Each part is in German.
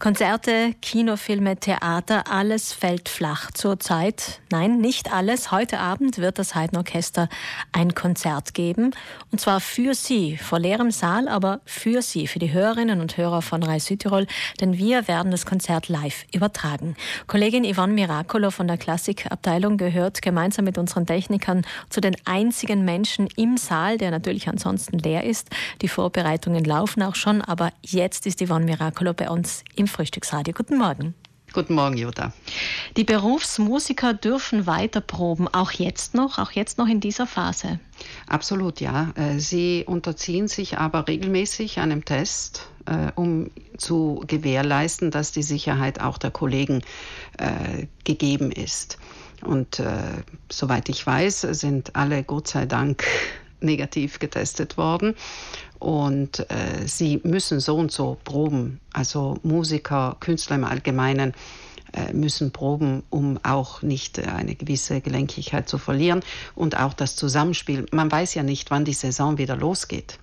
Konzerte, Kinofilme, Theater, alles fällt flach zurzeit. Nein, nicht alles. Heute Abend wird das Haydn-Orchester ein Konzert geben. Und zwar für Sie, vor leerem Saal, aber für Sie, für die Hörerinnen und Hörer von Reis Südtirol. Denn wir werden das Konzert live übertragen. Kollegin Yvonne Miracolo von der Klassikabteilung gehört gemeinsam mit unseren Technikern zu den einzigen Menschen im Saal, der natürlich ansonsten leer ist. Die Vorbereitungen laufen auch schon, aber jetzt ist Yvonne Miracolo bei uns im Frühstücksradio. Guten Morgen. Guten Morgen, Jutta. Die Berufsmusiker dürfen weiter proben, auch jetzt noch, auch jetzt noch in dieser Phase. Absolut, ja. Äh, sie unterziehen sich aber regelmäßig einem Test, äh, um zu gewährleisten, dass die Sicherheit auch der Kollegen äh, gegeben ist. Und soweit ich weiß, sind alle Gott sei Dank negativ getestet worden. Und äh, sie müssen so und so proben. Also Musiker, Künstler im Allgemeinen äh, müssen proben, um auch nicht äh, eine gewisse Gelenkigkeit zu verlieren und auch das Zusammenspiel. Man weiß ja nicht, wann die Saison wieder losgeht.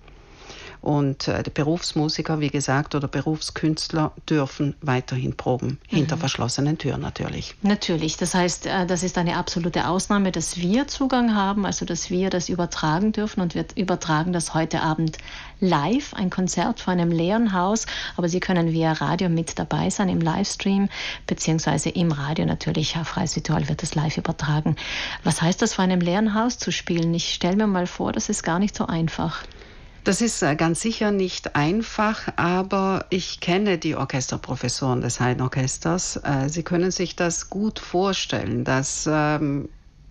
Und äh, Berufsmusiker, wie gesagt, oder Berufskünstler dürfen weiterhin proben, mhm. hinter verschlossenen Türen natürlich. Natürlich, das heißt, äh, das ist eine absolute Ausnahme, dass wir Zugang haben, also dass wir das übertragen dürfen und wir übertragen das heute Abend live, ein Konzert vor einem leeren Haus, aber Sie können via Radio mit dabei sein im Livestream, beziehungsweise im Radio natürlich, Reis Südtirol wird es live übertragen. Was heißt das, vor einem leeren Haus zu spielen? Ich stelle mir mal vor, das ist gar nicht so einfach. Das ist äh, ganz sicher nicht einfach, aber ich kenne die Orchesterprofessoren des Haydn-Orchesters. Äh, sie können sich das gut vorstellen, dass ähm,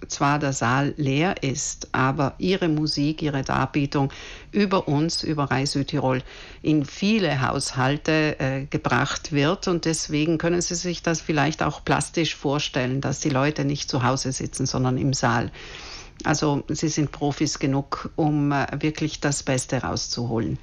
zwar der Saal leer ist, aber ihre Musik, ihre Darbietung über uns, über Reis Südtirol, in viele Haushalte äh, gebracht wird. Und deswegen können Sie sich das vielleicht auch plastisch vorstellen, dass die Leute nicht zu Hause sitzen, sondern im Saal. Also sie sind Profis genug, um äh, wirklich das Beste rauszuholen.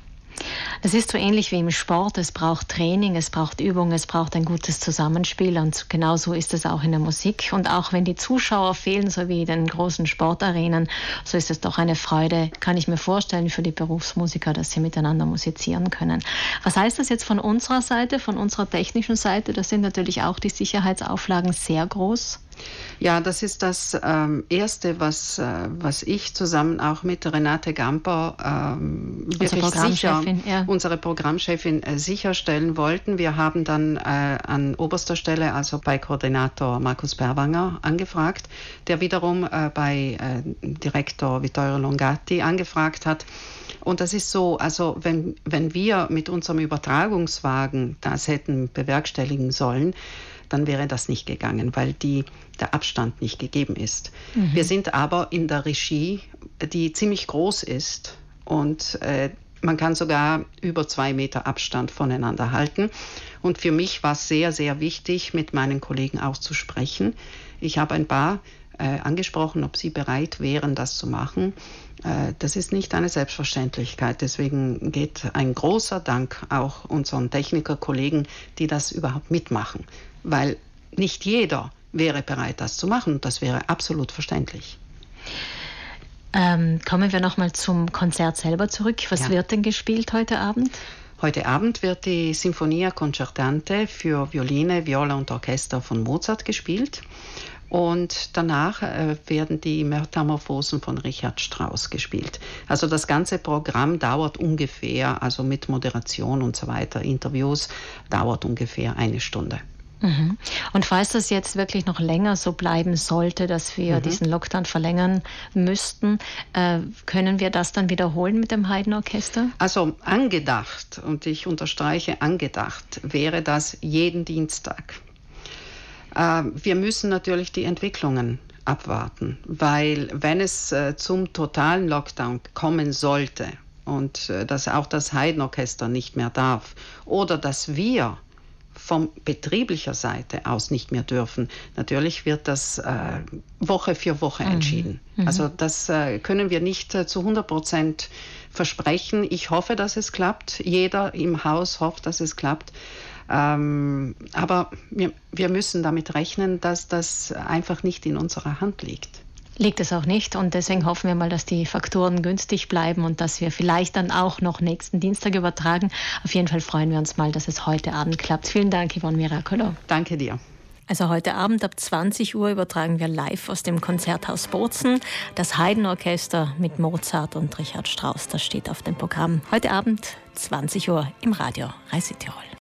Das ist so ähnlich wie im Sport. Es braucht Training, es braucht Übung, es braucht ein gutes Zusammenspiel. Und genauso ist es auch in der Musik. Und auch wenn die Zuschauer fehlen, so wie in den großen Sportarenen, so ist es doch eine Freude, kann ich mir vorstellen, für die Berufsmusiker, dass sie miteinander musizieren können. Was heißt das jetzt von unserer Seite, von unserer technischen Seite? Das sind natürlich auch die Sicherheitsauflagen sehr groß. Ja, das ist das ähm, Erste, was, äh, was ich zusammen auch mit Renate Gamper ähm, unsere Programmchefin, sicher, ja. unsere Programmchefin äh, sicherstellen wollten. Wir haben dann äh, an oberster Stelle, also bei Koordinator Markus Berwanger, angefragt, der wiederum äh, bei äh, Direktor Vittorio Longatti angefragt hat. Und das ist so, also wenn, wenn wir mit unserem Übertragungswagen das hätten bewerkstelligen sollen, dann wäre das nicht gegangen, weil die, der Abstand nicht gegeben ist. Mhm. Wir sind aber in der Regie, die ziemlich groß ist und äh, man kann sogar über zwei Meter Abstand voneinander halten. Und für mich war es sehr, sehr wichtig, mit meinen Kollegen auch zu sprechen. Ich habe ein paar angesprochen, ob sie bereit wären, das zu machen. Äh, das ist nicht eine Selbstverständlichkeit. Deswegen geht ein großer Dank auch unseren Technikerkollegen, die das überhaupt mitmachen weil nicht jeder wäre bereit, das zu machen. Das wäre absolut verständlich. Ähm, kommen wir nochmal zum Konzert selber zurück. Was ja. wird denn gespielt heute Abend? Heute Abend wird die Sinfonia Concertante für Violine, Viola und Orchester von Mozart gespielt. Und danach äh, werden die Metamorphosen von Richard Strauss gespielt. Also das ganze Programm dauert ungefähr, also mit Moderation und so weiter, Interviews, dauert ungefähr eine Stunde. Mhm. Und falls das jetzt wirklich noch länger so bleiben sollte, dass wir mhm. diesen Lockdown verlängern müssten, äh, können wir das dann wiederholen mit dem Haydn-Orchester? Also angedacht, und ich unterstreiche angedacht, wäre das jeden Dienstag. Äh, wir müssen natürlich die Entwicklungen abwarten, weil wenn es äh, zum totalen Lockdown kommen sollte und äh, dass auch das Haydn-Orchester nicht mehr darf oder dass wir von betrieblicher Seite aus nicht mehr dürfen. Natürlich wird das äh, Woche für Woche mhm. entschieden. Mhm. Also das äh, können wir nicht äh, zu 100 Prozent versprechen. Ich hoffe, dass es klappt. Jeder im Haus hofft, dass es klappt. Ähm, aber wir, wir müssen damit rechnen, dass das einfach nicht in unserer Hand liegt. liegt es auch nicht. Und deswegen hoffen wir mal, dass die Faktoren günstig bleiben und dass wir vielleicht dann auch noch nächsten Dienstag übertragen. Auf jeden Fall freuen wir uns mal, dass es heute Abend klappt. Vielen Dank, Yvonne Miracolo. Danke dir. Also heute Abend ab 20 Uhr übertragen wir live aus dem Konzerthaus Bozen das Haydn-Orchester mit Mozart und Richard Strauss. Das steht auf dem Programm. Heute Abend 20 Uhr im Radio Reisetirol.